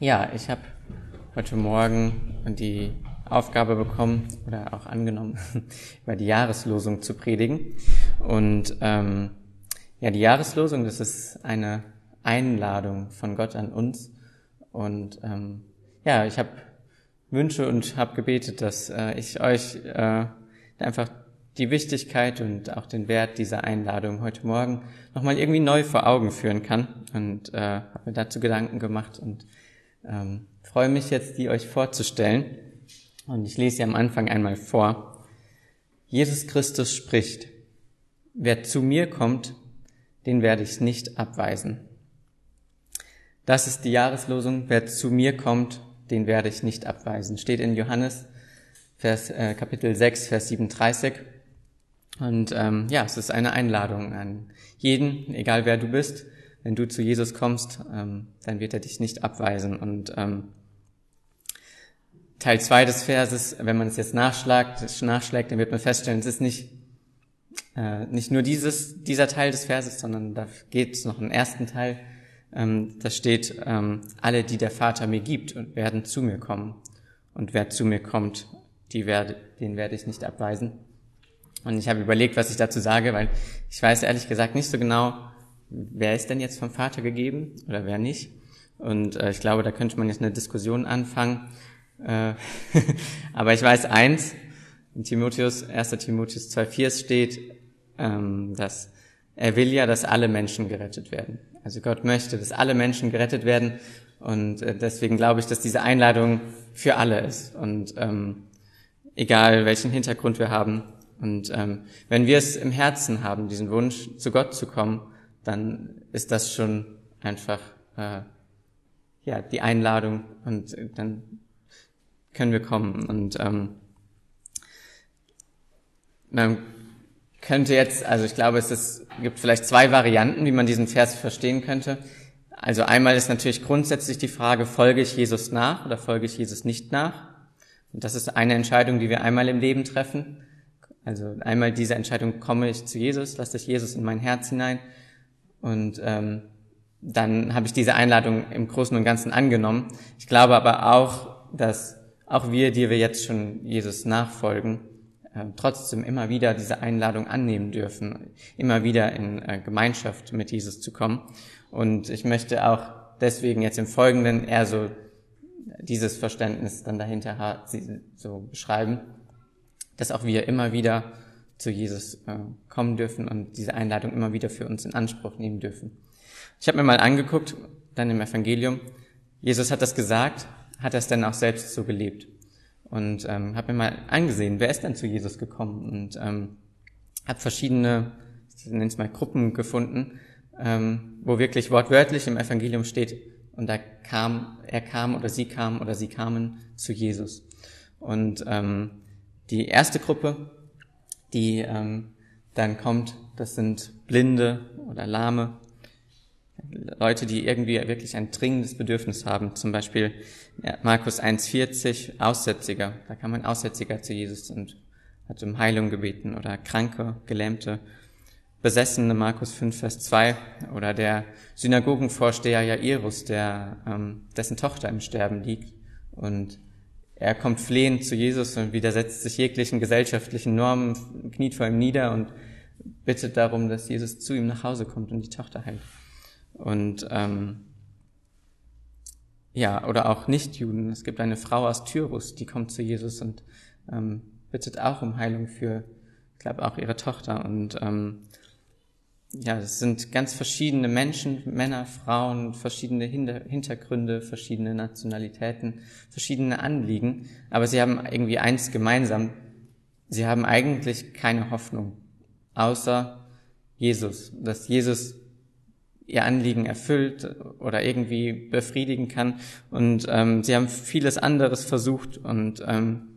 Ja, ich habe heute Morgen die Aufgabe bekommen oder auch angenommen, über die Jahreslosung zu predigen. Und ähm, ja, die Jahreslosung, das ist eine Einladung von Gott an uns. Und ähm, ja, ich habe Wünsche und habe gebetet, dass äh, ich euch äh, einfach die Wichtigkeit und auch den Wert dieser Einladung heute Morgen nochmal irgendwie neu vor Augen führen kann. Und äh, habe mir dazu Gedanken gemacht und ähm, freue mich jetzt, die euch vorzustellen. Und ich lese sie am Anfang einmal vor. Jesus Christus spricht, wer zu mir kommt, den werde ich nicht abweisen. Das ist die Jahreslosung, wer zu mir kommt, den werde ich nicht abweisen. Steht in Johannes Vers, äh, Kapitel 6, Vers 37. Und ähm, ja, es ist eine Einladung an jeden, egal wer du bist, wenn du zu Jesus kommst, ähm, dann wird er dich nicht abweisen. Und ähm, Teil zwei des Verses, wenn man es jetzt nachschlägt, nachschlägt, dann wird man feststellen, es ist nicht, äh, nicht nur dieses, dieser Teil des Verses, sondern da geht es noch einen ersten Teil. Ähm, da steht, ähm, alle, die der Vater mir gibt, werden zu mir kommen. Und wer zu mir kommt, die werde, den werde ich nicht abweisen. Und ich habe überlegt, was ich dazu sage, weil ich weiß ehrlich gesagt nicht so genau, wer ist denn jetzt vom Vater gegeben oder wer nicht. Und äh, ich glaube, da könnte man jetzt eine Diskussion anfangen. Äh, aber ich weiß eins, in Timotheus, 1. Timotheus 2,4 steht, ähm, dass er will ja, dass alle Menschen gerettet werden. Also Gott möchte, dass alle Menschen gerettet werden. Und äh, deswegen glaube ich, dass diese Einladung für alle ist. Und ähm, egal welchen Hintergrund wir haben. Und ähm, wenn wir es im Herzen haben, diesen Wunsch, zu Gott zu kommen, dann ist das schon einfach äh, ja die Einladung und dann können wir kommen und ähm, man könnte jetzt, also ich glaube, es ist, gibt vielleicht zwei Varianten, wie man diesen Vers verstehen könnte. Also einmal ist natürlich grundsätzlich die Frage, folge ich Jesus nach oder folge ich Jesus nicht nach? Und das ist eine Entscheidung, die wir einmal im Leben treffen. Also einmal diese Entscheidung, komme ich zu Jesus, lasse ich Jesus in mein Herz hinein und ähm, dann habe ich diese Einladung im Großen und Ganzen angenommen. Ich glaube aber auch, dass auch wir, die wir jetzt schon Jesus nachfolgen, äh, trotzdem immer wieder diese Einladung annehmen dürfen, immer wieder in äh, Gemeinschaft mit Jesus zu kommen. Und ich möchte auch deswegen jetzt im Folgenden eher so dieses Verständnis dann dahinter so beschreiben, dass auch wir immer wieder zu Jesus äh, kommen dürfen und diese Einladung immer wieder für uns in Anspruch nehmen dürfen. Ich habe mir mal angeguckt, dann im Evangelium, Jesus hat das gesagt, hat es dann auch selbst so gelebt. Und ähm, habe mir mal angesehen, wer ist denn zu Jesus gekommen und ähm, habe verschiedene, ich nenne es mal Gruppen gefunden, ähm, wo wirklich wortwörtlich im Evangelium steht, und da kam, er kam oder sie kam oder sie kamen zu Jesus. Und ähm, die erste Gruppe, die ähm, dann kommt, das sind Blinde oder Lahme, Leute, die irgendwie wirklich ein dringendes Bedürfnis haben. Zum Beispiel Markus 1,40, Aussätziger. Da kam ein Aussätziger zu Jesus und hat um Heilung gebeten. Oder Kranke, Gelähmte, Besessene, Markus 5, Vers 2. Oder der Synagogenvorsteher Jairus, der, ähm, dessen Tochter im Sterben liegt. Und er kommt flehend zu Jesus und widersetzt sich jeglichen gesellschaftlichen Normen, kniet vor ihm nieder und bittet darum, dass Jesus zu ihm nach Hause kommt und die Tochter heilt. Und ähm, ja, oder auch Nichtjuden. Es gibt eine Frau aus Tyrus, die kommt zu Jesus und ähm, bittet auch um Heilung für, ich glaube, auch ihre Tochter. Und ähm, ja, es sind ganz verschiedene Menschen, Männer, Frauen, verschiedene Hintergründe, verschiedene Nationalitäten, verschiedene Anliegen, aber sie haben irgendwie eins gemeinsam. Sie haben eigentlich keine Hoffnung, außer Jesus, dass Jesus ihr Anliegen erfüllt oder irgendwie befriedigen kann. Und ähm, sie haben vieles anderes versucht und ähm,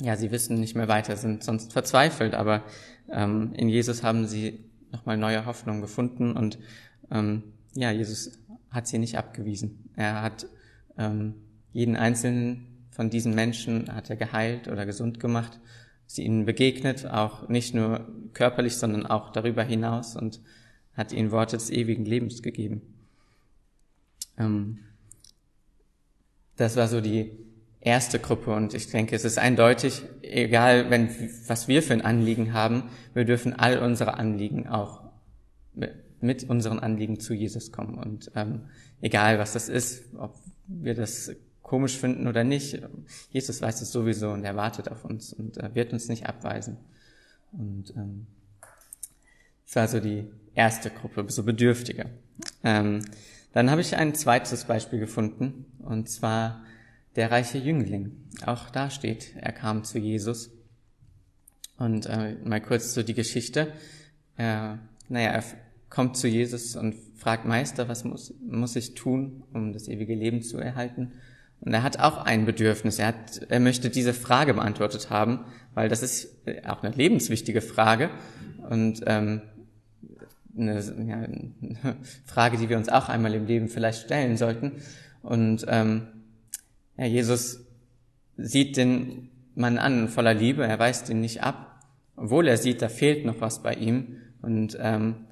ja, sie wissen nicht mehr weiter, sind sonst verzweifelt, aber ähm, in Jesus haben sie nochmal neue Hoffnung gefunden und ähm, ja, Jesus hat sie nicht abgewiesen. Er hat ähm, jeden einzelnen von diesen Menschen hat er geheilt oder gesund gemacht, sie ihnen begegnet, auch nicht nur körperlich, sondern auch darüber hinaus und hat ihnen Worte des ewigen Lebens gegeben. Ähm, das war so die erste Gruppe und ich denke, es ist eindeutig, egal wenn, was wir für ein Anliegen haben, wir dürfen all unsere Anliegen auch mit unseren Anliegen zu Jesus kommen und ähm, egal was das ist, ob wir das komisch finden oder nicht, Jesus weiß es sowieso und er wartet auf uns und äh, wird uns nicht abweisen. Und ähm, das war so die erste Gruppe, so Bedürftige. Ähm, dann habe ich ein zweites Beispiel gefunden und zwar der reiche Jüngling. Auch da steht, er kam zu Jesus. Und äh, mal kurz so die Geschichte. Er, naja, er kommt zu Jesus und fragt Meister, was muss, muss ich tun, um das ewige Leben zu erhalten? Und er hat auch ein Bedürfnis. Er, hat, er möchte diese Frage beantwortet haben, weil das ist auch eine lebenswichtige Frage und ähm, eine, ja, eine Frage, die wir uns auch einmal im Leben vielleicht stellen sollten. Und ähm, ja, Jesus sieht den Mann an voller Liebe, er weist ihn nicht ab, obwohl er sieht, da fehlt noch was bei ihm und ähm,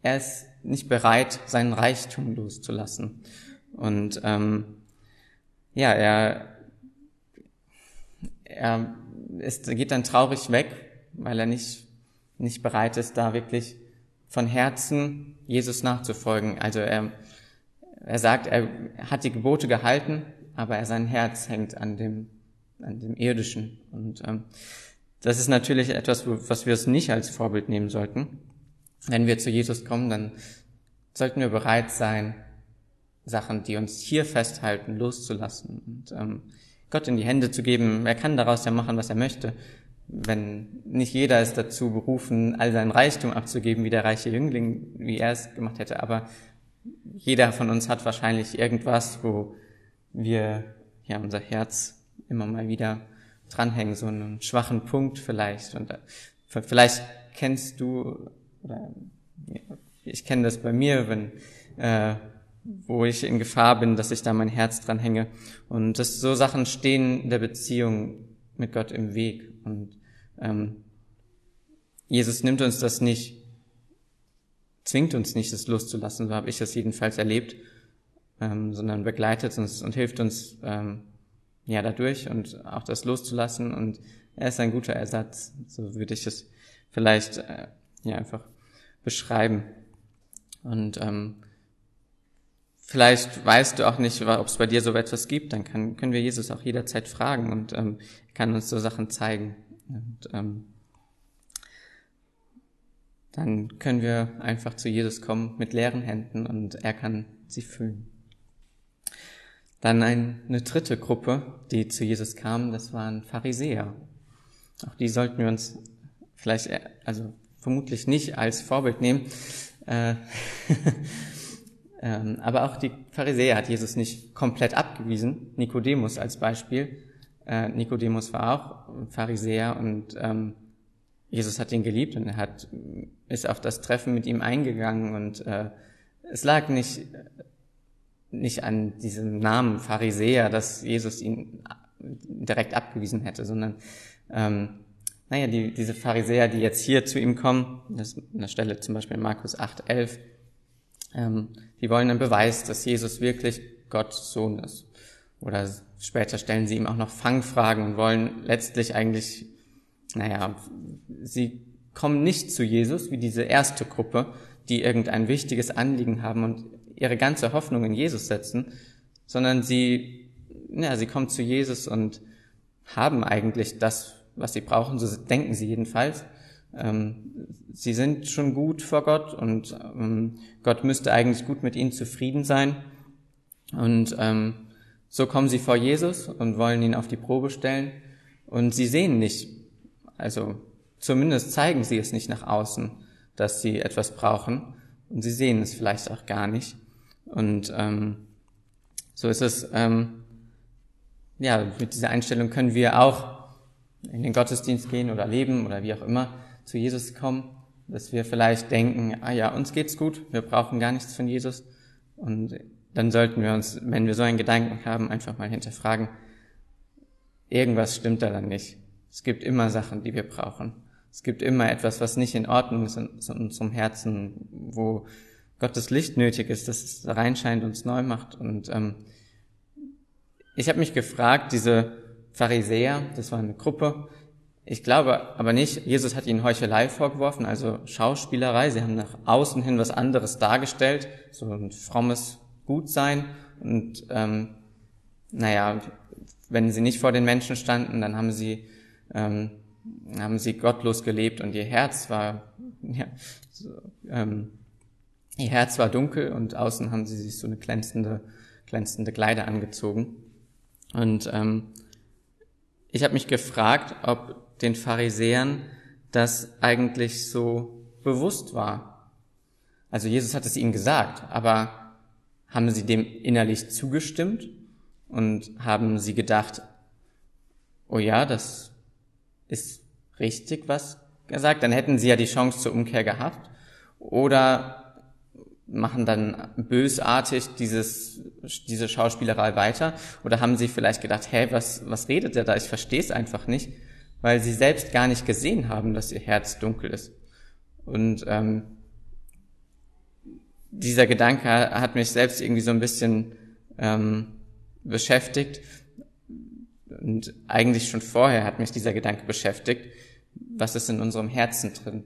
er ist nicht bereit, seinen Reichtum loszulassen. Und ähm, ja, er, er ist, geht dann traurig weg, weil er nicht, nicht bereit ist, da wirklich von Herzen Jesus nachzufolgen. Also er, er sagt, er hat die Gebote gehalten, aber er sein Herz hängt an dem, an dem Irdischen. Und ähm, das ist natürlich etwas, was wir es nicht als Vorbild nehmen sollten. Wenn wir zu Jesus kommen, dann sollten wir bereit sein, Sachen, die uns hier festhalten, loszulassen und ähm, Gott in die Hände zu geben. Er kann daraus ja machen, was er möchte. Wenn nicht jeder ist dazu berufen, all seinen Reichtum abzugeben, wie der reiche Jüngling, wie er es gemacht hätte, aber jeder von uns hat wahrscheinlich irgendwas, wo wir ja unser Herz immer mal wieder dranhängen, so einen schwachen Punkt vielleicht. Und äh, vielleicht kennst du, oder ich kenne das bei mir, wenn äh, wo ich in Gefahr bin, dass ich da mein Herz dran hänge. Und das, so Sachen stehen der Beziehung mit Gott im Weg. Und ähm, Jesus nimmt uns das nicht, zwingt uns nicht, das loszulassen, so habe ich das jedenfalls erlebt, ähm, sondern begleitet uns und hilft uns ähm, ja dadurch und auch das loszulassen und er ist ein guter Ersatz. So würde ich es vielleicht äh, ja einfach beschreiben. Und ähm, vielleicht weißt du auch nicht, ob es bei dir so etwas gibt, dann kann, können wir Jesus auch jederzeit fragen und ähm, kann uns so Sachen zeigen. Und ähm, dann können wir einfach zu Jesus kommen mit leeren Händen und er kann sie füllen. Dann eine dritte Gruppe, die zu Jesus kam, das waren Pharisäer. Auch die sollten wir uns vielleicht, äh, also vermutlich nicht als Vorbild nehmen. Äh, ähm, aber auch die Pharisäer hat Jesus nicht komplett abgewiesen. Nikodemus als Beispiel. Äh, Nikodemus war auch Pharisäer und ähm, Jesus hat ihn geliebt und er hat, ist auf das Treffen mit ihm eingegangen und es lag nicht nicht an diesem Namen Pharisäer, dass Jesus ihn direkt abgewiesen hätte, sondern ähm, naja, die, diese Pharisäer, die jetzt hier zu ihm kommen, das an der Stelle zum Beispiel in Markus 8, 11, ähm, die wollen einen Beweis, dass Jesus wirklich Gottes Sohn ist. Oder später stellen sie ihm auch noch Fangfragen und wollen letztlich eigentlich, naja, sie kommen nicht zu Jesus wie diese erste Gruppe, die irgendein wichtiges Anliegen haben und ihre ganze Hoffnung in Jesus setzen, sondern sie, ja, sie kommen zu Jesus und haben eigentlich das, was sie brauchen, so denken sie jedenfalls. Ähm, sie sind schon gut vor Gott und ähm, Gott müsste eigentlich gut mit ihnen zufrieden sein. Und ähm, so kommen sie vor Jesus und wollen ihn auf die Probe stellen. Und sie sehen nicht, also zumindest zeigen sie es nicht nach außen, dass sie etwas brauchen. Und sie sehen es vielleicht auch gar nicht. Und ähm, so ist es, ähm, ja, mit dieser Einstellung können wir auch in den Gottesdienst gehen oder leben oder wie auch immer zu Jesus kommen, dass wir vielleicht denken, ah ja, uns geht's gut, wir brauchen gar nichts von Jesus. Und dann sollten wir uns, wenn wir so einen Gedanken haben, einfach mal hinterfragen, irgendwas stimmt da dann nicht. Es gibt immer Sachen, die wir brauchen. Es gibt immer etwas, was nicht in Ordnung ist in unserem Herzen, wo Gottes Licht nötig ist, dass es reinscheint, uns neu macht. Und ähm, ich habe mich gefragt, diese Pharisäer, das war eine Gruppe, ich glaube aber nicht, Jesus hat ihnen Heuchelei vorgeworfen, also Schauspielerei. Sie haben nach außen hin was anderes dargestellt, so ein frommes Gutsein. Und ähm, naja, wenn sie nicht vor den Menschen standen, dann haben sie ähm, haben sie gottlos gelebt und ihr Herz war ja, so, ähm, ihr Herz war dunkel und außen haben sie sich so eine glänzende glänzende Kleider angezogen. Und ähm, ich habe mich gefragt, ob den Pharisäern das eigentlich so bewusst war. Also Jesus hat es ihnen gesagt, aber haben sie dem innerlich zugestimmt und haben sie gedacht, oh ja, das ist richtig, was er sagt, dann hätten sie ja die Chance zur Umkehr gehabt. Oder machen dann bösartig dieses, diese Schauspielerei weiter? Oder haben sie vielleicht gedacht, hä, was, was redet der da? Ich verstehe es einfach nicht, weil sie selbst gar nicht gesehen haben, dass ihr Herz dunkel ist. Und ähm, dieser Gedanke hat mich selbst irgendwie so ein bisschen ähm, beschäftigt. Und eigentlich schon vorher hat mich dieser Gedanke beschäftigt was ist in unserem Herzen drin?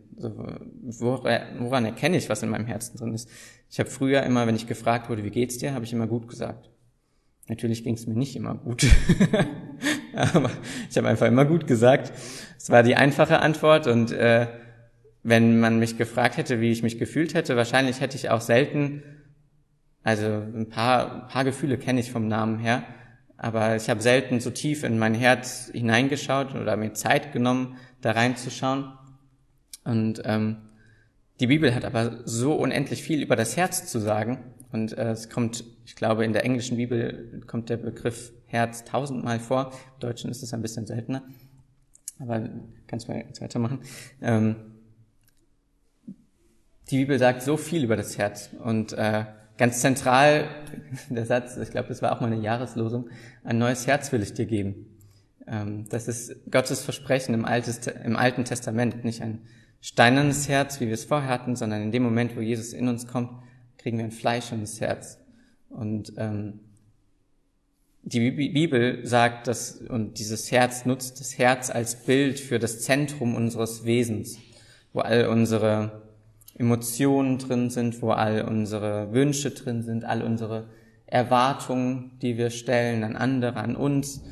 woran erkenne ich, was in meinem Herzen drin ist? Ich habe früher immer, wenn ich gefragt wurde, wie geht's dir, habe ich immer gut gesagt. Natürlich ging es mir nicht immer gut, aber ich habe einfach immer gut gesagt. Es war die einfache Antwort und äh, wenn man mich gefragt hätte, wie ich mich gefühlt hätte, wahrscheinlich hätte ich auch selten, also ein paar, ein paar Gefühle kenne ich vom Namen her, aber ich habe selten so tief in mein Herz hineingeschaut oder mir Zeit genommen, da reinzuschauen. Und ähm, die Bibel hat aber so unendlich viel über das Herz zu sagen. Und äh, es kommt, ich glaube, in der englischen Bibel kommt der Begriff Herz tausendmal vor. Im Deutschen ist es ein bisschen seltener. Aber kannst mal jetzt weitermachen. Ähm, die Bibel sagt so viel über das Herz. Und äh, ganz zentral der Satz, ich glaube, das war auch mal eine Jahreslosung, ein neues Herz will ich dir geben. Ähm, das ist Gottes Versprechen im, Altes, im Alten Testament, nicht ein steinernes Herz, wie wir es vorher hatten, sondern in dem Moment, wo Jesus in uns kommt, kriegen wir ein fleischendes Herz. Und ähm, die Bibel sagt, dass und dieses Herz nutzt das Herz als Bild für das Zentrum unseres Wesens, wo all unsere Emotionen drin sind, wo all unsere Wünsche drin sind, all unsere Erwartungen, die wir stellen an andere, an uns,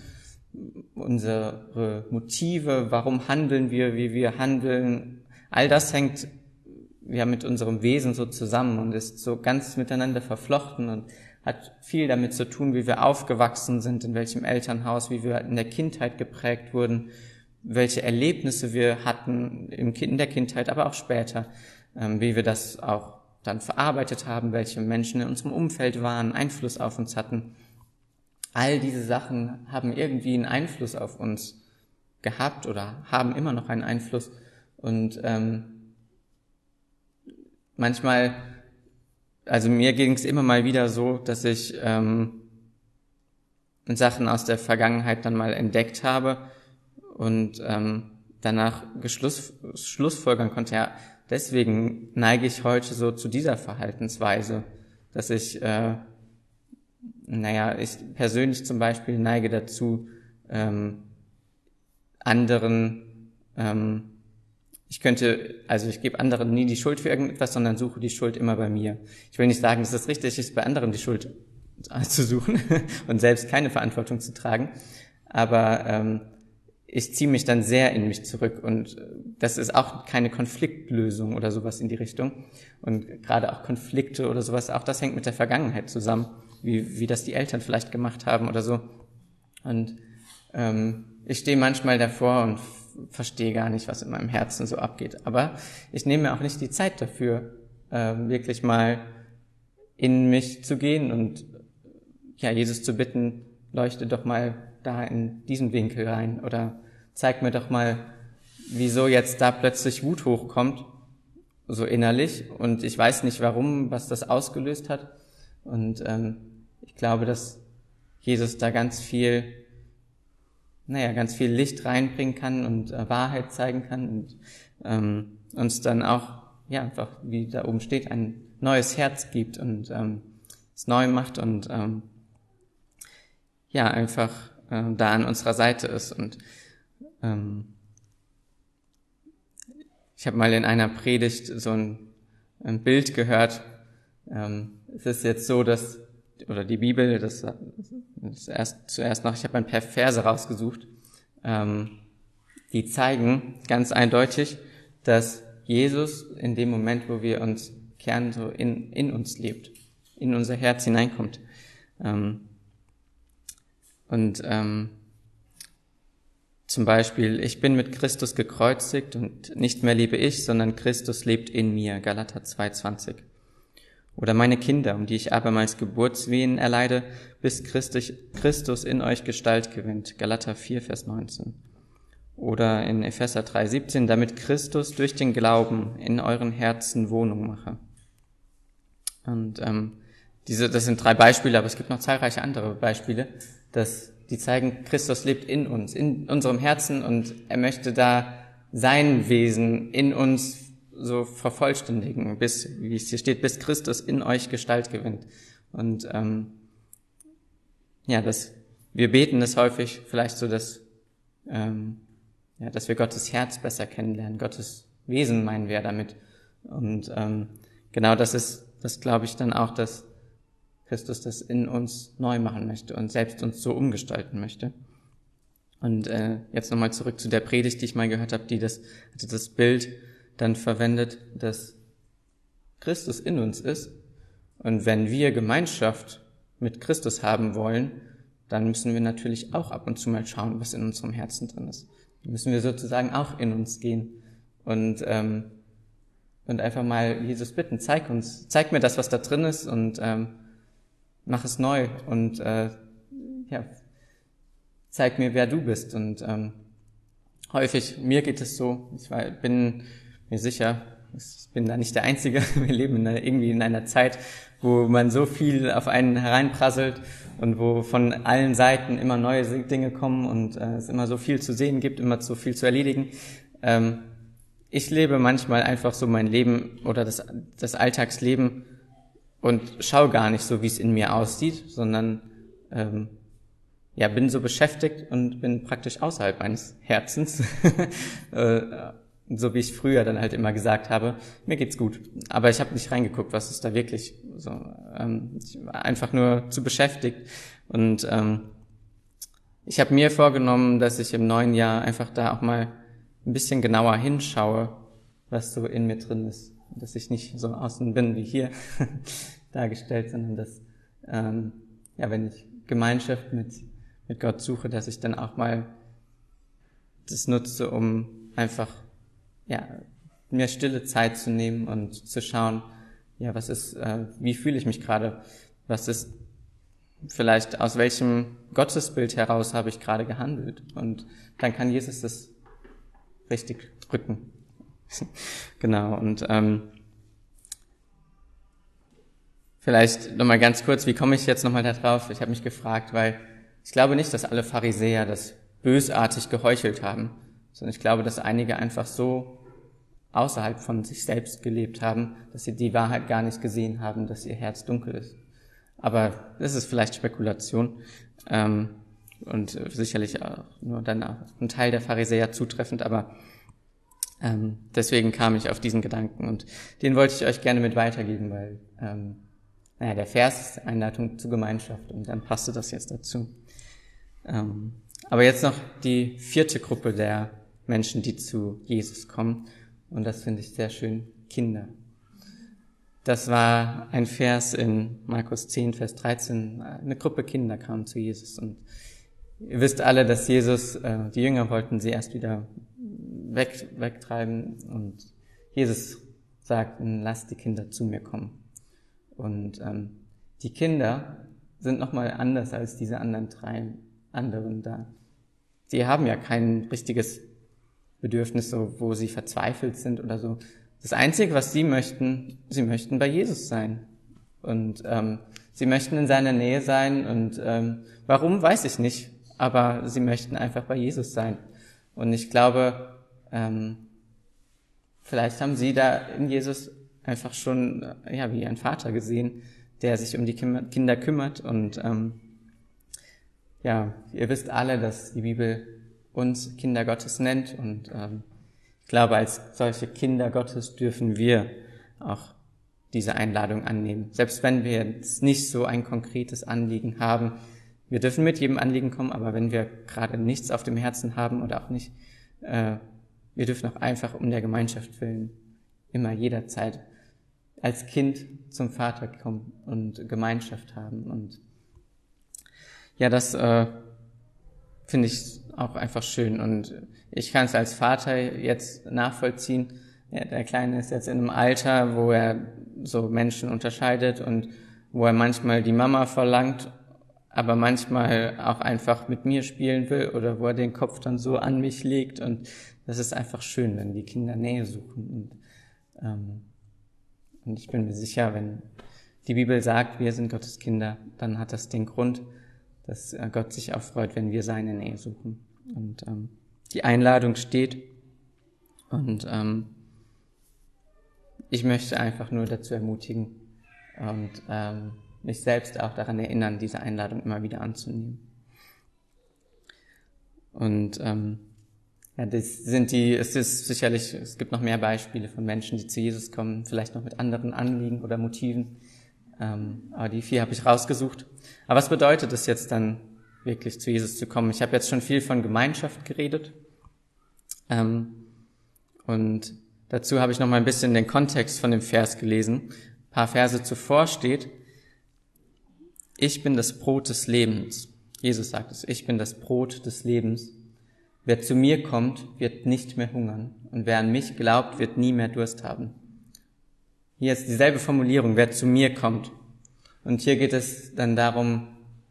unsere Motive, warum handeln wir, wie wir handeln, all das hängt ja mit unserem Wesen so zusammen und ist so ganz miteinander verflochten und hat viel damit zu tun, wie wir aufgewachsen sind, in welchem Elternhaus, wie wir in der Kindheit geprägt wurden, welche Erlebnisse wir hatten in der Kindheit, aber auch später, ähm, wie wir das auch dann verarbeitet haben, welche Menschen in unserem Umfeld waren, Einfluss auf uns hatten. All diese Sachen haben irgendwie einen Einfluss auf uns gehabt oder haben immer noch einen Einfluss. Und ähm, manchmal, also mir ging es immer mal wieder so, dass ich ähm, Sachen aus der Vergangenheit dann mal entdeckt habe und ähm, danach Geschluss, Schlussfolgern konnte, ja, deswegen neige ich heute so zu dieser Verhaltensweise, dass ich äh, naja, ich persönlich zum Beispiel neige dazu, ähm, anderen, ähm, ich könnte, also ich gebe anderen nie die Schuld für irgendetwas, sondern suche die Schuld immer bei mir. Ich will nicht sagen, dass es richtig ist, bei anderen die Schuld zu suchen und selbst keine Verantwortung zu tragen, aber ähm, ich ziehe mich dann sehr in mich zurück und das ist auch keine Konfliktlösung oder sowas in die Richtung. Und gerade auch Konflikte oder sowas, auch das hängt mit der Vergangenheit zusammen wie, wie das die Eltern vielleicht gemacht haben oder so. Und ähm, ich stehe manchmal davor und verstehe gar nicht, was in meinem Herzen so abgeht. Aber ich nehme mir auch nicht die Zeit dafür, äh, wirklich mal in mich zu gehen und ja, Jesus zu bitten, leuchte doch mal da in diesen Winkel rein oder zeig mir doch mal, wieso jetzt da plötzlich Wut hochkommt, so innerlich und ich weiß nicht warum, was das ausgelöst hat. Und ähm, ich glaube, dass Jesus da ganz viel, naja, ganz viel Licht reinbringen kann und äh, Wahrheit zeigen kann und ähm, uns dann auch, ja, einfach, wie da oben steht, ein neues Herz gibt und ähm, es neu macht und ähm, ja einfach äh, da an unserer Seite ist. Und ähm, ich habe mal in einer Predigt so ein, ein Bild gehört. Ähm, es ist jetzt so, dass oder die Bibel, das, das erst zuerst noch, ich habe ein paar Verse rausgesucht, ähm, die zeigen ganz eindeutig, dass Jesus in dem Moment, wo wir uns kehren, so in, in uns lebt, in unser Herz hineinkommt. Ähm, und ähm, zum Beispiel, ich bin mit Christus gekreuzigt und nicht mehr lebe ich, sondern Christus lebt in mir. Galater 2,20. Oder meine Kinder, um die ich abermals Geburtswehen erleide, bis Christus in euch Gestalt gewinnt. Galater 4, Vers 19. Oder in Epheser 3, 17, damit Christus durch den Glauben in euren Herzen Wohnung mache. Und ähm, diese, das sind drei Beispiele, aber es gibt noch zahlreiche andere Beispiele, dass die zeigen, Christus lebt in uns, in unserem Herzen und er möchte da sein Wesen in uns so vervollständigen, bis, wie es hier steht, bis Christus in euch Gestalt gewinnt. Und ähm, ja, das, wir beten es häufig vielleicht so, dass, ähm, ja, dass wir Gottes Herz besser kennenlernen, Gottes Wesen meinen wir damit. Und ähm, genau das ist, das glaube ich dann auch, dass Christus das in uns neu machen möchte und selbst uns so umgestalten möchte. Und äh, jetzt nochmal zurück zu der Predigt, die ich mal gehört habe, die das, also das Bild dann verwendet, dass Christus in uns ist. Und wenn wir Gemeinschaft mit Christus haben wollen, dann müssen wir natürlich auch ab und zu mal schauen, was in unserem Herzen drin ist. Dann müssen wir sozusagen auch in uns gehen und, ähm, und einfach mal Jesus bitten, zeig uns, zeig mir das, was da drin ist und ähm, mach es neu und äh, ja, zeig mir, wer du bist. Und ähm, häufig, mir geht es so, ich war, bin mir sicher, ich bin da nicht der Einzige. Wir leben in einer, irgendwie in einer Zeit, wo man so viel auf einen hereinprasselt und wo von allen Seiten immer neue Dinge kommen und äh, es immer so viel zu sehen gibt, immer so viel zu erledigen. Ähm, ich lebe manchmal einfach so mein Leben oder das, das Alltagsleben und schaue gar nicht so, wie es in mir aussieht, sondern ähm, ja, bin so beschäftigt und bin praktisch außerhalb meines Herzens. äh, so wie ich früher dann halt immer gesagt habe, mir geht's gut. Aber ich habe nicht reingeguckt, was ist da wirklich so. Ähm, ich war einfach nur zu beschäftigt. Und ähm, ich habe mir vorgenommen, dass ich im neuen Jahr einfach da auch mal ein bisschen genauer hinschaue, was so in mir drin ist. Dass ich nicht so außen bin wie hier dargestellt, sondern dass, ähm, ja, wenn ich Gemeinschaft mit, mit Gott suche, dass ich dann auch mal das nutze, um einfach ja, mir stille Zeit zu nehmen und zu schauen, ja, was ist, äh, wie fühle ich mich gerade? Was ist vielleicht aus welchem Gottesbild heraus habe ich gerade gehandelt? Und dann kann Jesus das richtig drücken. genau. Und ähm, vielleicht nochmal ganz kurz, wie komme ich jetzt nochmal da drauf? Ich habe mich gefragt, weil ich glaube nicht, dass alle Pharisäer das bösartig geheuchelt haben, sondern ich glaube, dass einige einfach so außerhalb von sich selbst gelebt haben, dass sie die Wahrheit gar nicht gesehen haben, dass ihr Herz dunkel ist. Aber das ist vielleicht Spekulation ähm, und sicherlich auch nur dann auch ein Teil der Pharisäer zutreffend, aber ähm, deswegen kam ich auf diesen Gedanken und den wollte ich euch gerne mit weitergeben, weil ähm, naja, der Vers ist Einleitung zur Gemeinschaft und dann passte das jetzt dazu. Ähm, aber jetzt noch die vierte Gruppe der Menschen, die zu Jesus kommen. Und das finde ich sehr schön. Kinder. Das war ein Vers in Markus 10, Vers 13. Eine Gruppe Kinder kam zu Jesus und ihr wisst alle, dass Jesus, äh, die Jünger wollten sie erst wieder weg, wegtreiben und Jesus sagt, lasst die Kinder zu mir kommen. Und ähm, die Kinder sind nochmal anders als diese anderen drei anderen da. Sie haben ja kein richtiges Bedürfnis, so, wo sie verzweifelt sind oder so. Das Einzige, was sie möchten, sie möchten bei Jesus sein. Und ähm, sie möchten in seiner Nähe sein. Und ähm, warum, weiß ich nicht. Aber sie möchten einfach bei Jesus sein. Und ich glaube, ähm, vielleicht haben sie da in Jesus einfach schon ja wie ein Vater gesehen, der sich um die Kinder kümmert und ähm, ja, ihr wisst alle, dass die Bibel uns Kinder Gottes nennt und ähm, ich glaube, als solche Kinder Gottes dürfen wir auch diese Einladung annehmen. Selbst wenn wir jetzt nicht so ein konkretes Anliegen haben, wir dürfen mit jedem Anliegen kommen, aber wenn wir gerade nichts auf dem Herzen haben oder auch nicht, äh, wir dürfen auch einfach um der Gemeinschaft willen immer jederzeit als Kind zum Vater kommen und Gemeinschaft haben. Und ja, das äh, finde ich auch einfach schön. Und ich kann es als Vater jetzt nachvollziehen. Ja, der Kleine ist jetzt in einem Alter, wo er so Menschen unterscheidet und wo er manchmal die Mama verlangt, aber manchmal auch einfach mit mir spielen will oder wo er den Kopf dann so an mich legt. Und das ist einfach schön, wenn die Kinder Nähe suchen. Und ähm, und ich bin mir sicher, wenn die Bibel sagt, wir sind Gottes Kinder, dann hat das den Grund, dass äh, Gott sich auch freut, wenn wir seine Nähe suchen. Und ähm, die Einladung steht. Und ähm, ich möchte einfach nur dazu ermutigen und ähm, mich selbst auch daran erinnern, diese Einladung immer wieder anzunehmen. Und ähm, ja, das sind die, es ist sicherlich, es gibt noch mehr Beispiele von Menschen, die zu Jesus kommen, vielleicht noch mit anderen Anliegen oder Motiven. Ähm, aber die vier habe ich rausgesucht. Aber was bedeutet es jetzt dann wirklich zu Jesus zu kommen? Ich habe jetzt schon viel von Gemeinschaft geredet. Ähm, und dazu habe ich noch mal ein bisschen den Kontext von dem Vers gelesen. Ein paar Verse zuvor steht, ich bin das Brot des Lebens. Jesus sagt es, ich bin das Brot des Lebens. Wer zu mir kommt, wird nicht mehr hungern, und wer an mich glaubt, wird nie mehr Durst haben. Hier ist dieselbe Formulierung, wer zu mir kommt. Und hier geht es dann darum,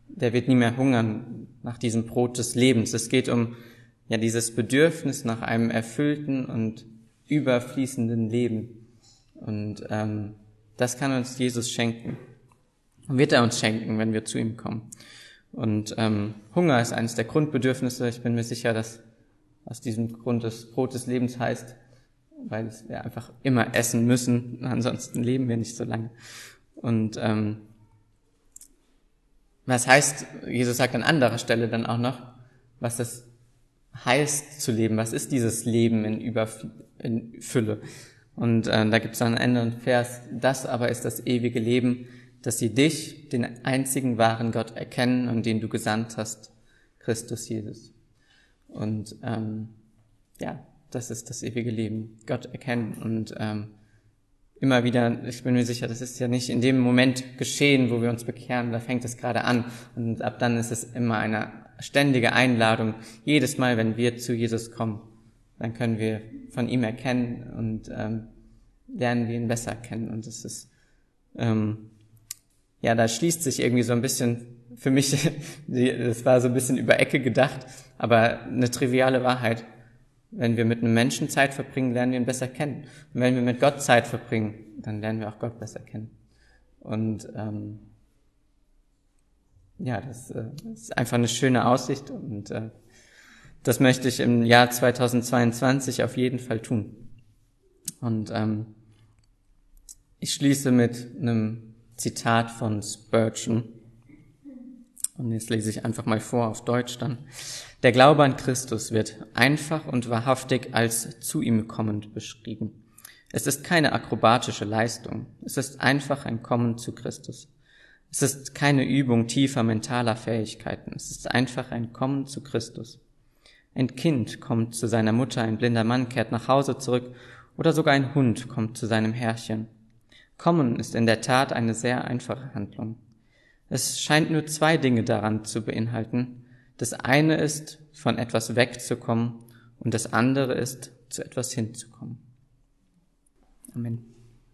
der wird nie mehr hungern nach diesem Brot des Lebens. Es geht um ja dieses Bedürfnis nach einem erfüllten und überfließenden Leben. Und ähm, das kann uns Jesus schenken. Und wird er uns schenken, wenn wir zu ihm kommen. Und ähm, Hunger ist eines der Grundbedürfnisse. Ich bin mir sicher, dass aus diesem Grund das Brot des Lebens heißt, weil wir einfach immer essen müssen, ansonsten leben wir nicht so lange. Und ähm, was heißt, Jesus sagt an anderer Stelle dann auch noch, was das heißt zu leben, was ist dieses Leben in, Überf in Fülle. Und äh, da gibt es dann einen Vers, das aber ist das ewige Leben, dass sie dich, den einzigen wahren Gott, erkennen und den du gesandt hast, Christus Jesus. Und ähm, ja, das ist das ewige Leben, Gott erkennen und ähm, immer wieder, ich bin mir sicher, das ist ja nicht in dem Moment geschehen, wo wir uns bekehren, da fängt es gerade an und ab dann ist es immer eine ständige Einladung. Jedes Mal, wenn wir zu Jesus kommen, dann können wir von ihm erkennen und ähm, lernen wir ihn besser kennen und das ist ähm, ja, da schließt sich irgendwie so ein bisschen, für mich, das war so ein bisschen über Ecke gedacht, aber eine triviale Wahrheit. Wenn wir mit einem Menschen Zeit verbringen, lernen wir ihn besser kennen. Und wenn wir mit Gott Zeit verbringen, dann lernen wir auch Gott besser kennen. Und ähm, ja, das, äh, ist einfach eine schöne Aussicht und äh, das möchte ich im Jahr 2022 auf jeden Fall tun. Und ähm, ich schließe mit einem Zitat von Spurgeon. Und jetzt lese ich einfach mal vor auf Deutsch dann. Der Glaube an Christus wird einfach und wahrhaftig als zu ihm kommend beschrieben. Es ist keine akrobatische Leistung. Es ist einfach ein Kommen zu Christus. Es ist keine Übung tiefer mentaler Fähigkeiten. Es ist einfach ein Kommen zu Christus. Ein Kind kommt zu seiner Mutter, ein blinder Mann kehrt nach Hause zurück oder sogar ein Hund kommt zu seinem Herrchen. Kommen ist in der Tat eine sehr einfache Handlung. Es scheint nur zwei Dinge daran zu beinhalten. Das eine ist, von etwas wegzukommen und das andere ist, zu etwas hinzukommen. Amen.